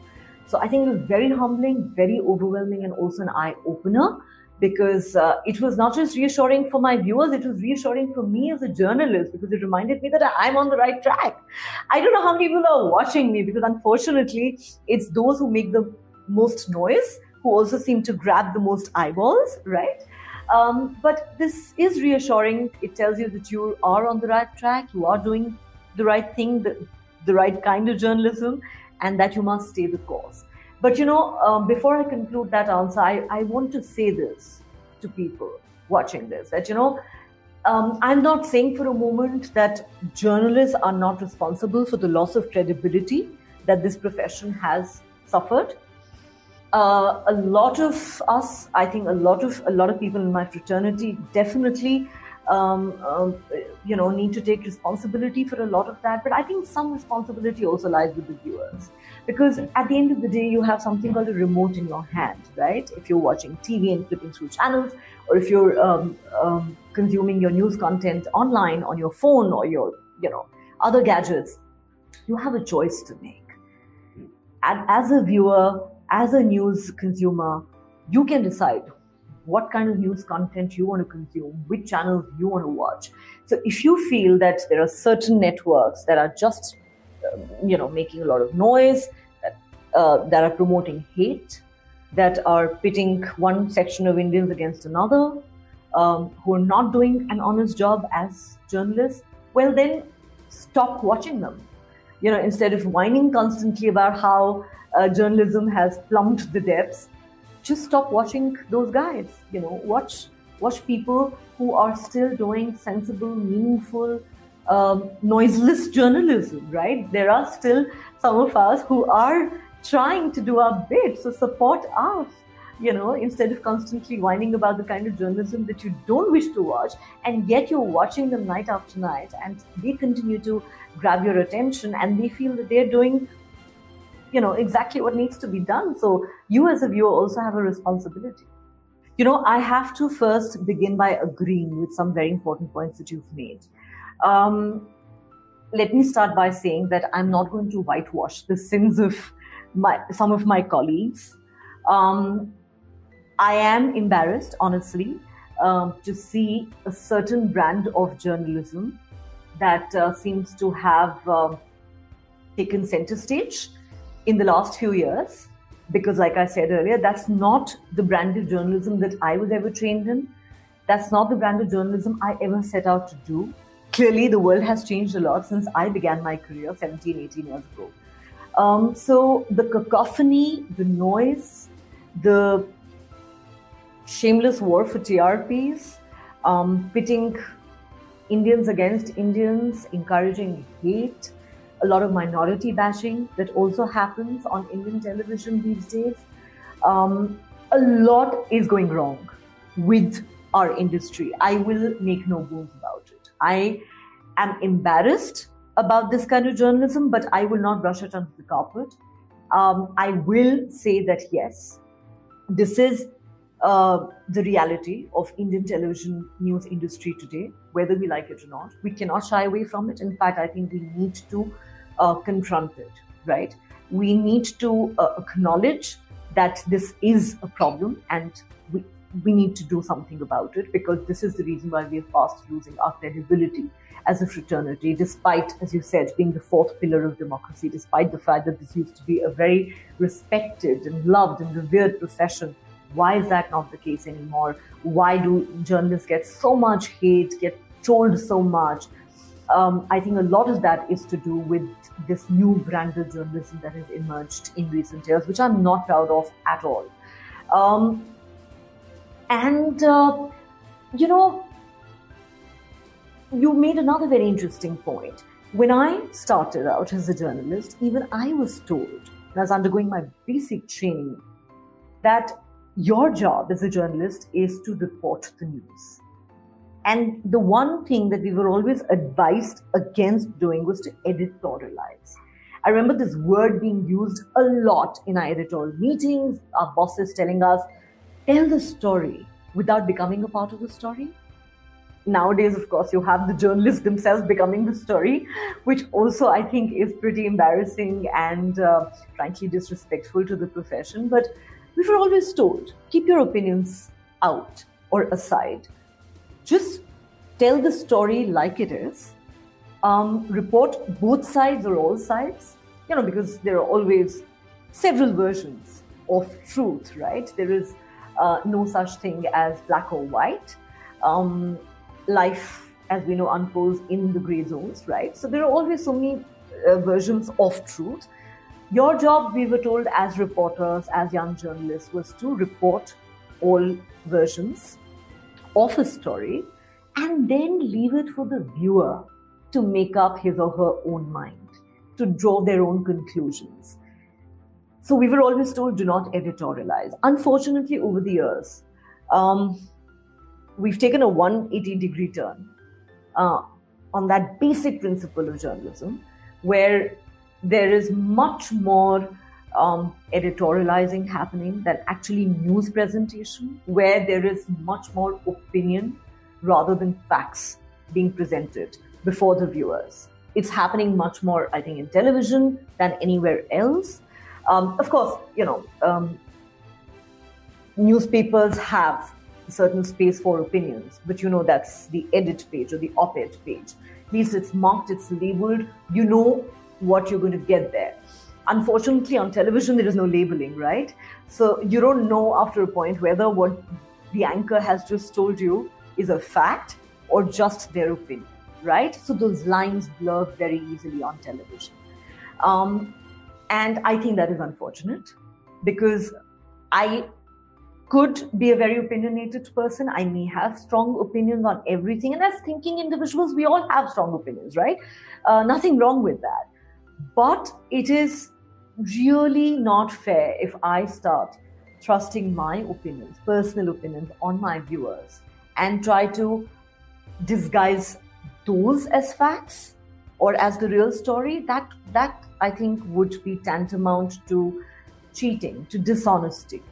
So I think it was very humbling, very overwhelming, and also an eye opener because uh, it was not just reassuring for my viewers, it was reassuring for me as a journalist because it reminded me that I'm on the right track. I don't know how many people are watching me because unfortunately, it's those who make the most noise who also seem to grab the most eyeballs, right? Um, but this is reassuring. It tells you that you are on the right track, you are doing the right thing, the, the right kind of journalism, and that you must stay the course. But you know, um, before I conclude that answer, I, I want to say this to people watching this that you know, um, I'm not saying for a moment that journalists are not responsible for the loss of credibility that this profession has suffered. Uh, a lot of us, I think, a lot of a lot of people in my fraternity definitely um, um, you know, need to take responsibility for a lot of that. But I think some responsibility also lies with the viewers. Because at the end of the day, you have something called a remote in your hand, right? If you're watching TV and flipping through channels, or if you're um, um, consuming your news content online on your phone or your, you know, other gadgets, you have a choice to make. And as a viewer, as a news consumer, you can decide what kind of news content you want to consume, which channels you want to watch. So if you feel that there are certain networks that are just, you know, making a lot of noise, that, uh, that are promoting hate, that are pitting one section of Indians against another, um, who are not doing an honest job as journalists, well, then stop watching them. You know, instead of whining constantly about how uh, journalism has plumbed the depths, just stop watching those guys. You know, watch watch people who are still doing sensible, meaningful, um, noiseless journalism. Right? There are still some of us who are trying to do our bit. So support us. You know, instead of constantly whining about the kind of journalism that you don't wish to watch, and yet you're watching them night after night, and they continue to grab your attention, and they feel that they're doing you know exactly what needs to be done so you as a viewer also have a responsibility you know i have to first begin by agreeing with some very important points that you've made um, let me start by saying that i'm not going to whitewash the sins of my some of my colleagues. Um, i am embarrassed honestly um, to see a certain brand of journalism that uh, seems to have uh, taken center stage in the last few years. Because like i said earlier that's not the brand of journalism that i was ever trained in. That's not the brand of journalism i ever set out to do clearly the world has changed a lot since i began my career 17 18 years ago um, so the cacophony the noise the shameless war for trps um, pitting Indians against Indians, encouraging hate, a lot of minority bashing that also happens on Indian television these days. Um, a lot is going wrong with our industry. I will make no bones about it. I am embarrassed about this kind of journalism, but I will not brush it under the carpet. Um, I will say that yes, this is uh, the reality of Indian television news industry today, whether we like it or not. We cannot shy away from it. In fact, I think we need to uh, confront it, right? We need to uh, acknowledge that this is a problem and we, we need to do something about it because this is the reason why we are fast losing our credibility as a fraternity, despite, as you said, being the fourth pillar of democracy, despite the fact that this used to be a very respected and loved and revered profession. Why is that not the case anymore? Why do journalists get so much hate, get trolled so much? Um, I think a lot of that is to do with this new brand of journalism that has emerged in recent years, which I'm not proud of at all. Um, and, uh, you know, you made another very interesting point. When I started out as a journalist, even I was told, when I was undergoing my basic training, that your job as a journalist is to report the news. And the one thing that we were always advised against doing was to editorialize. I remember this word being used a lot in our editorial meetings, our bosses telling us, tell the story without becoming a part of the story nowadays, of course, you have the journalists themselves becoming the story, which also I think is pretty embarrassing and uh, frankly disrespectful to the profession. But we were always told keep your opinions out or aside. Just tell the story like it is. Um, report both sides or all sides, you know, because there are always several versions of truth, right? There is uh, no such thing as black or white. Um, life, as we know, unfolds in the gray zones, right? So there are always so many uh, versions of truth. Your job, we were told as reporters, as young journalists, was to report all versions of a story and then leave it for the viewer to make up his or her own mind, to draw their own conclusions. So we were always told do not editorialize. Unfortunately, over the years, um, we've taken a 180 degree turn uh, on that basic principle of journalism, where there is much more um, editorializing happening than actually news presentation, where there is much more opinion rather than facts being presented before the viewers. It's happening much more, I think, in television than anywhere else. Um, of course, you know, um, newspapers have certain space for opinions, but you know that's the edit page or the op ed page. At least it's marked, it's labeled, you know what you're going to get there. Unfortunately, on television, there is no labeling, right? So you don't know after a point whether what the anchor has just told you is a fact or just their opinion, right? So those lines blur very easily on television. Um, and I think that is unfortunate because I could be a very opinionated person. I may have strong opinions on everything. And as thinking individuals, we all have strong opinions, right? Uh, nothing wrong with that. But it is really not fair if I start trusting my opinions, personal opinions on my viewers, and try to disguise those as facts or as the real story. That, that I think would be tantamount to cheating, to dishonesty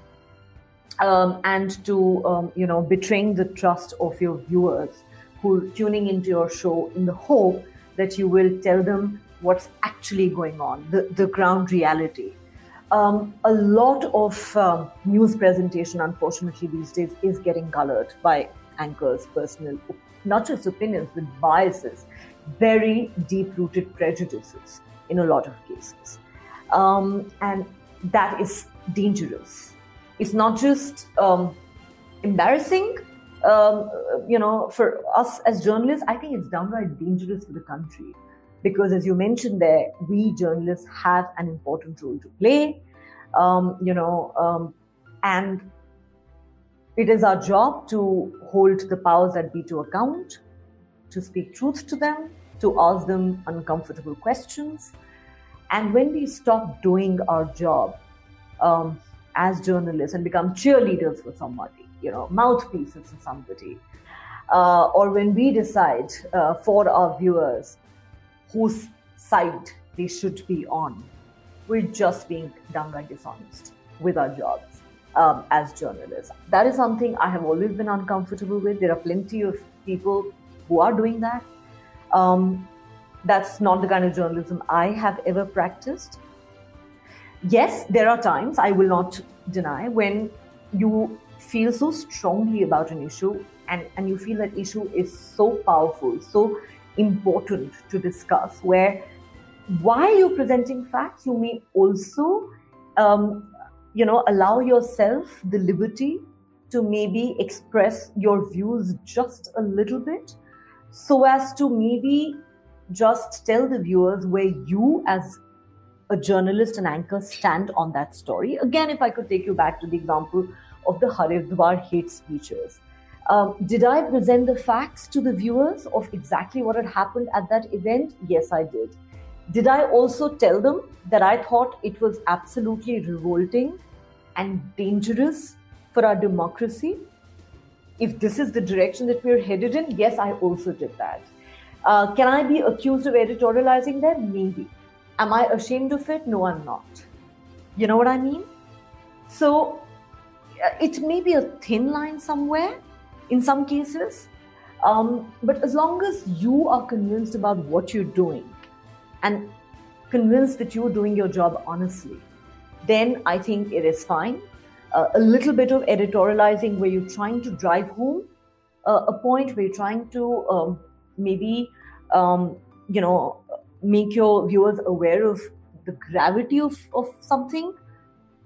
um, and to um, you know betraying the trust of your viewers who are tuning into your show in the hope that you will tell them what's actually going on, the, the ground reality. Um, a lot of um, news presentation, unfortunately, these days is getting colored by anchors' personal, not just opinions, but biases, very deep rooted prejudices in a lot of cases. Um, and that is dangerous it's not just um, embarrassing um, you know for us as journalists i think it's downright dangerous for the country because as you mentioned there we journalists have an important role to play um, you know um, and it is our job to hold the powers that be to account, to speak truth to them, to ask them uncomfortable questions. And when we stop doing our job um, as journalists and become cheerleaders for somebody, you know, mouthpieces for somebody, uh, or when we decide uh, for our viewers whose side they should be on, we're just being downright dishonest with our jobs um, as journalists. That is something I have always been uncomfortable with. There are plenty of people who are doing that. Um, that's not the kind of journalism I have ever practiced. Yes, there are times, I will not deny, when you feel so strongly about an issue and, and you feel that issue is so powerful, so important to discuss, where while you're presenting facts, you may also um, you know allow yourself the liberty to maybe express your views just a little bit so as to maybe just tell the viewers where you as a journalist and anchor stand on that story. Again if i could take you back to the example of the haridwar hate speeches. Um, did i present the facts to the viewers of exactly what had happened at that event? Yes i did. Did I also tell them that I thought it was absolutely revolting and dangerous for our democracy? If this is the direction that we're headed in, yes, I also did that. Uh, can I be accused of editorializing there? Maybe. Am I ashamed of it? No, I'm not. You know what I mean? So uh, it may be a thin line somewhere in some cases, um, but as long as you are convinced about what you're doing, and convinced that you're doing your job honestly, then I think it is fine. Uh, a little bit of editorializing where you're trying to drive home uh, a point where you're trying to um, maybe, um, you know, make your viewers aware of the gravity of, of something.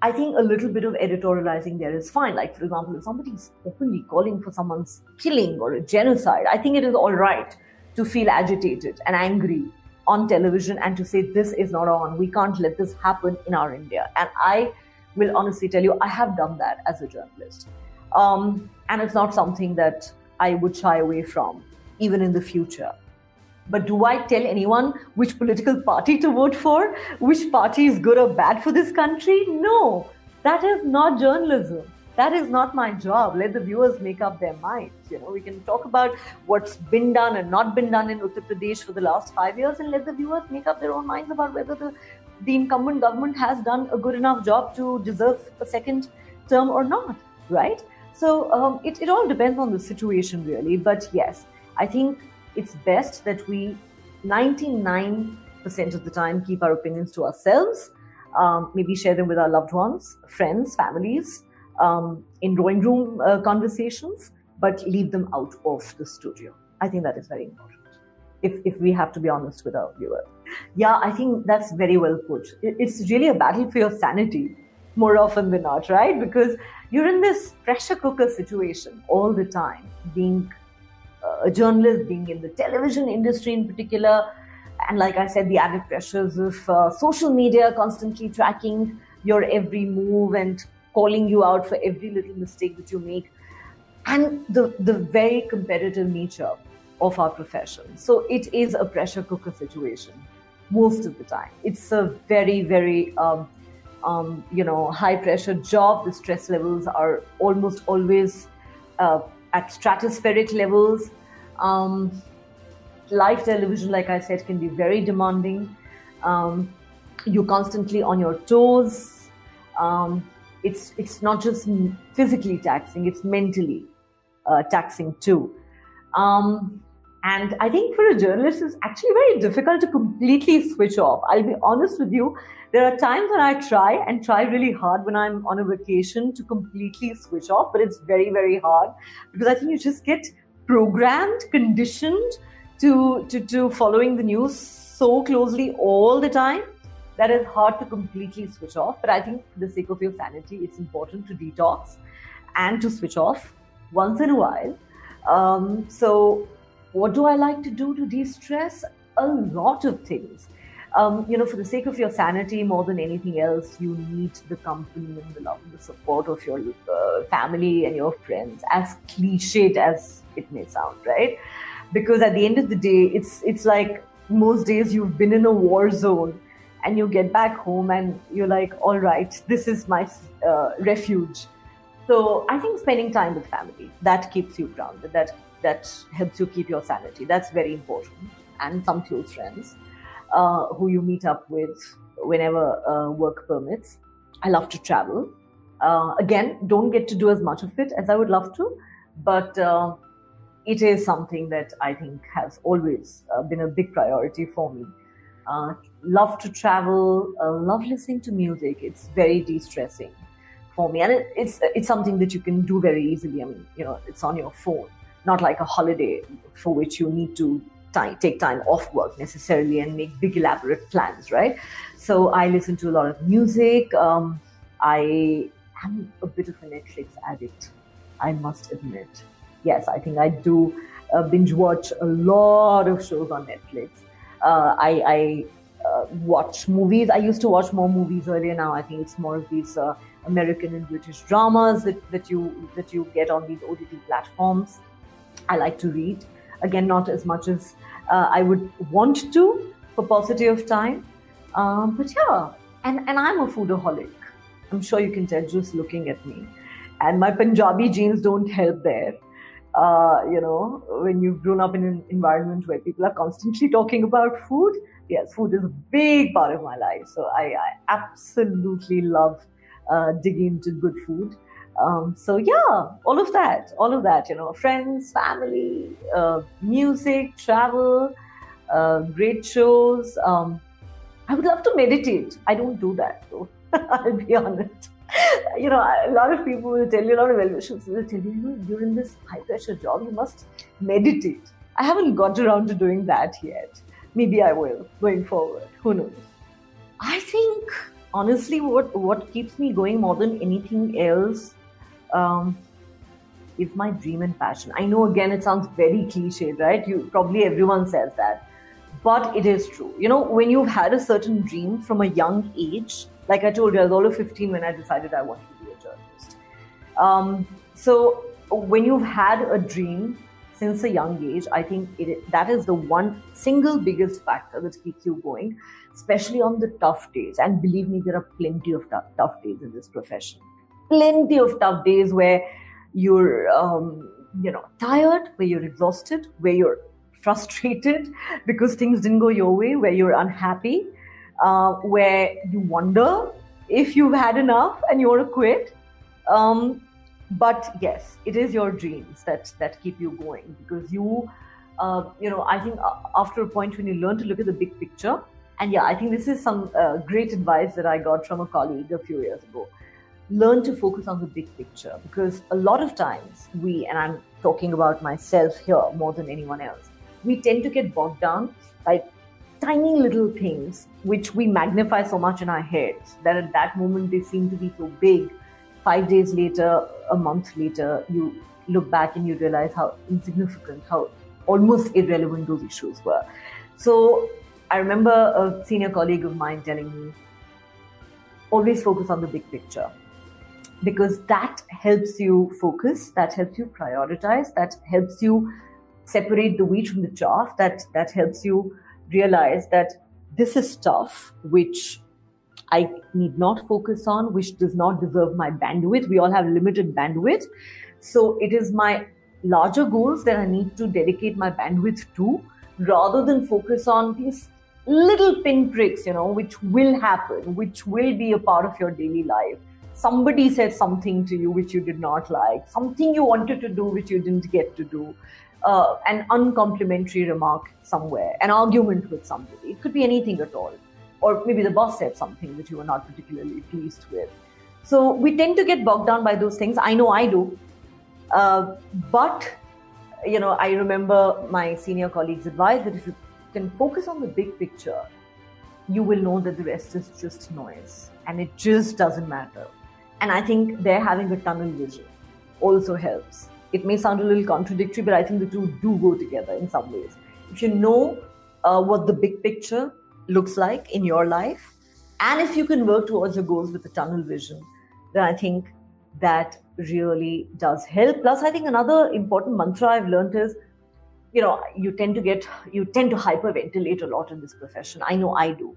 I think a little bit of editorializing there is fine. Like, for example, if somebody's openly calling for someone's killing or a genocide, I think it is all right to feel agitated and angry on television and to say this is not on we can't let this happen in our india and i will honestly tell you i have done that as a journalist. Um, and it's not something that i would shy away from even in the future. But do i tell anyone which political party to vote for which party is good or bad for this country? No. That is not journalism. That is not my job. Let the viewers make up their minds. You know, we can talk about what's been done and not been done in Uttar Pradesh for the last five years, and let the viewers make up their own minds about whether the the incumbent government has done a good enough job to deserve a second term or not, right? So um, it, it all depends on the situation, really. But yes, I think it's best that we 99% of the time keep our opinions to ourselves, um, maybe share them with our loved ones, friends, families, um, in drawing room uh, conversations, but leave them out of the studio. I think that is very important. If, if we have to be honest with our viewer. Yeah, I think that's very well put. It's really a battle for your sanity more often than not, right? Because you're in this pressure cooker situation all the time, being a journalist, being in the television industry in particular, and like I said, the added pressures of uh, social media constantly tracking your every move and calling you out for every little mistake that you make and the, the very competitive nature of our profession. So it is a pressure cooker situation most of the time. It's a very, very, um, um, you know, high pressure job. The stress levels are almost always uh, at stratospheric levels. Um, live television, like I said, can be very demanding. Um, you're constantly on your toes. Um, it's it's not just physically taxing; it's mentally uh, taxing too. Um, and I think for a journalist, it's actually very difficult to completely switch off. I'll be honest with you. There are times when I try and try really hard when I'm on a vacation to completely switch off, but it's very, very hard because I think you just get programmed, conditioned to, to, to following the news so closely all the time that it's hard to completely switch off. But I think for the sake of your sanity, it's important to detox and to switch off once in a while. Um, so, what do I like to do to de stress? A lot of things. um, you know, for the sake of your sanity more than anything else, you need the company and the love and the support of your uh, family and your friends, as cliched as it may sound, right? Because at the end of the day, it's it's like most days you've been in a war zone and you get back home and you're like, all right, this is my uh, refuge. So I think spending time with family that keeps you grounded. That that helps you keep your sanity. That's very important. And some close friends uh, who you meet up with whenever uh, work permits. I love to travel. Uh, again, don't get to do as much of it as I would love to, but uh, it is something that I think has always uh, been a big priority for me. Uh, love to travel, love listening to music. It's very de-stressing for me, and it, it's it's something that you can do very easily. I mean, you know, it's on your phone, not like a holiday for which you need to take time off work necessarily and make big elaborate plans, right? So I listen to a lot of music. Um, I am a bit of a Netflix addict, I must admit. Yes, I think I do uh, binge watch a lot of shows on Netflix. Uh, I, I uh, watch movies. I used to watch more movies earlier. Now I think it's more of these uh, American and British dramas that, that you that you get on these OTT platforms. I like to read. Again not as much as uh, i would want to for paucity of time. Um, but yeah and, and i'm a foodaholic. I'm sure you can tell just looking at me. And my punjabi genes don't help there. Uh, you know when you've grown up in an environment where people are constantly talking about food yes food is a big part of my life. So i, I absolutely love uh, digging into good food um, so yeah, all of that, all of that, you know, friends, family, uh, music, travel, uh, great shows. Um, I would love to meditate. I don't do that though. I'll be honest. You know, a lot of people will tell you, a lot of well wishers will tell you, you know, you're in this high pressure job, you must meditate. I haven't got around to doing that yet. Maybe I will going forward. Who knows? I think honestly, what what keeps me going more than anything else um, is my dream and passion. I know again it sounds very cliche, right? You probably everyone says that, but it is true. You know, when you've had a certain dream from a young age, like I told you, I was only 15 when I decided I wanted to be a journalist. Um, so when you've had a dream since a young age, I think it, that is the one single biggest factor that keeps you going, especially on the tough days. And believe me, there are plenty of tough, tough days in this profession plenty of tough days where you're um, you know tired where you're exhausted where you're frustrated because things didn't go your way where you're unhappy uh, where you wonder if you've had enough and you want to quit. Um, but yes it is your dreams that that keep you going because you uh, you know i think uh, after a point when you learn to look at the big picture and yeah i think this is some uh, great advice that i got from a colleague a few years ago learn to focus on the big picture because a lot of times we, and I'm talking about myself here more than anyone else, we tend to get bogged down by tiny little things which we magnify so much in our heads that at that moment they seem to be so big. Five days later, a month later, you look back and you realize how insignificant, how almost irrelevant those issues were. So I remember a senior colleague of mine telling me, always focus on the big picture because that helps you focus, that helps you prioritize, that helps you separate the wheat from the chaff, that, that helps you realize that this is stuff which I need not focus on, which does not deserve my bandwidth. We all have limited bandwidth. So it is my larger goals that I need to dedicate my bandwidth to rather than focus on these little pinpricks, you know, which will happen, which will be a part of your daily life somebody said something to you which you did not like, something you wanted to do which you didn't get to do, uh, an uncomplimentary remark somewhere, an argument with somebody. It could be anything at all. Or maybe the boss said something that you were not particularly pleased with. So we tend to get bogged down by those things. I know I do. Uh, but, you know, I remember my senior colleague's advice that if you can focus on the big picture, you will know that the rest is just noise and it just doesn't matter. And I think they're having a tunnel vision also helps. It may sound a little contradictory, but I think the two do go together in some ways. If you know uh, what the big picture looks like in your life. And if you can work towards your goals with a tunnel vision, then I think that really does help. Plus, I think another important mantra I've learned is, you know, you tend to get, you tend to hyperventilate a lot in this profession. I know I do.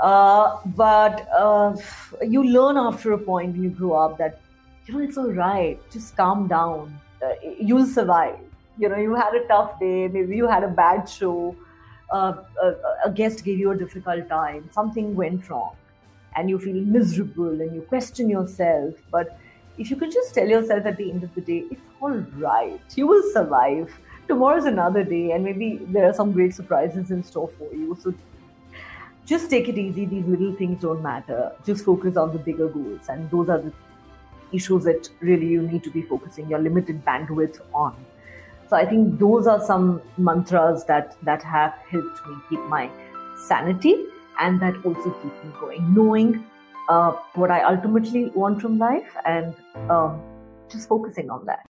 Uh, but uh, you learn after a point when you grow up that, you know, it's all right. Just calm down. Uh, you'll survive. You know, you had a tough day. Maybe you had a bad show. Uh, a, a guest gave you a difficult time. Something went wrong and you feel miserable and you question yourself. But if you can just tell yourself at the end of the day, it's all right, you will survive. Tomorrow's another day, and maybe there are some great surprises in store for you. So just take it easy. These little things don't matter. Just focus on the bigger goals, and those are the issues that really you need to be focusing your limited bandwidth on. So I think those are some mantras that that have helped me keep my sanity and that also keep me going, knowing uh, what I ultimately want from life and um, just focusing on that.